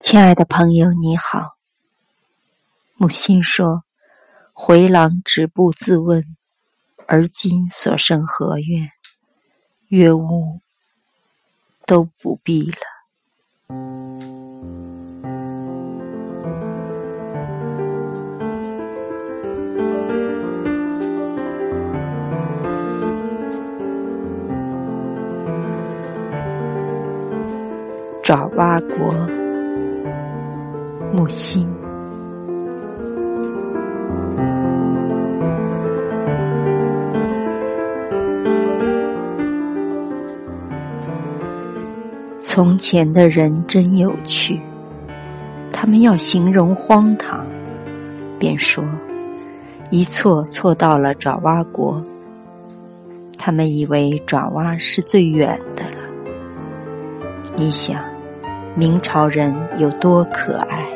亲爱的朋友，你好。木心说：“回廊止步自问，而今所生何愿？月无都不必了。”爪哇国，木心。从前的人真有趣，他们要形容荒唐，便说一错错到了爪哇国。他们以为爪哇是最远的了。你想？明朝人有多可爱？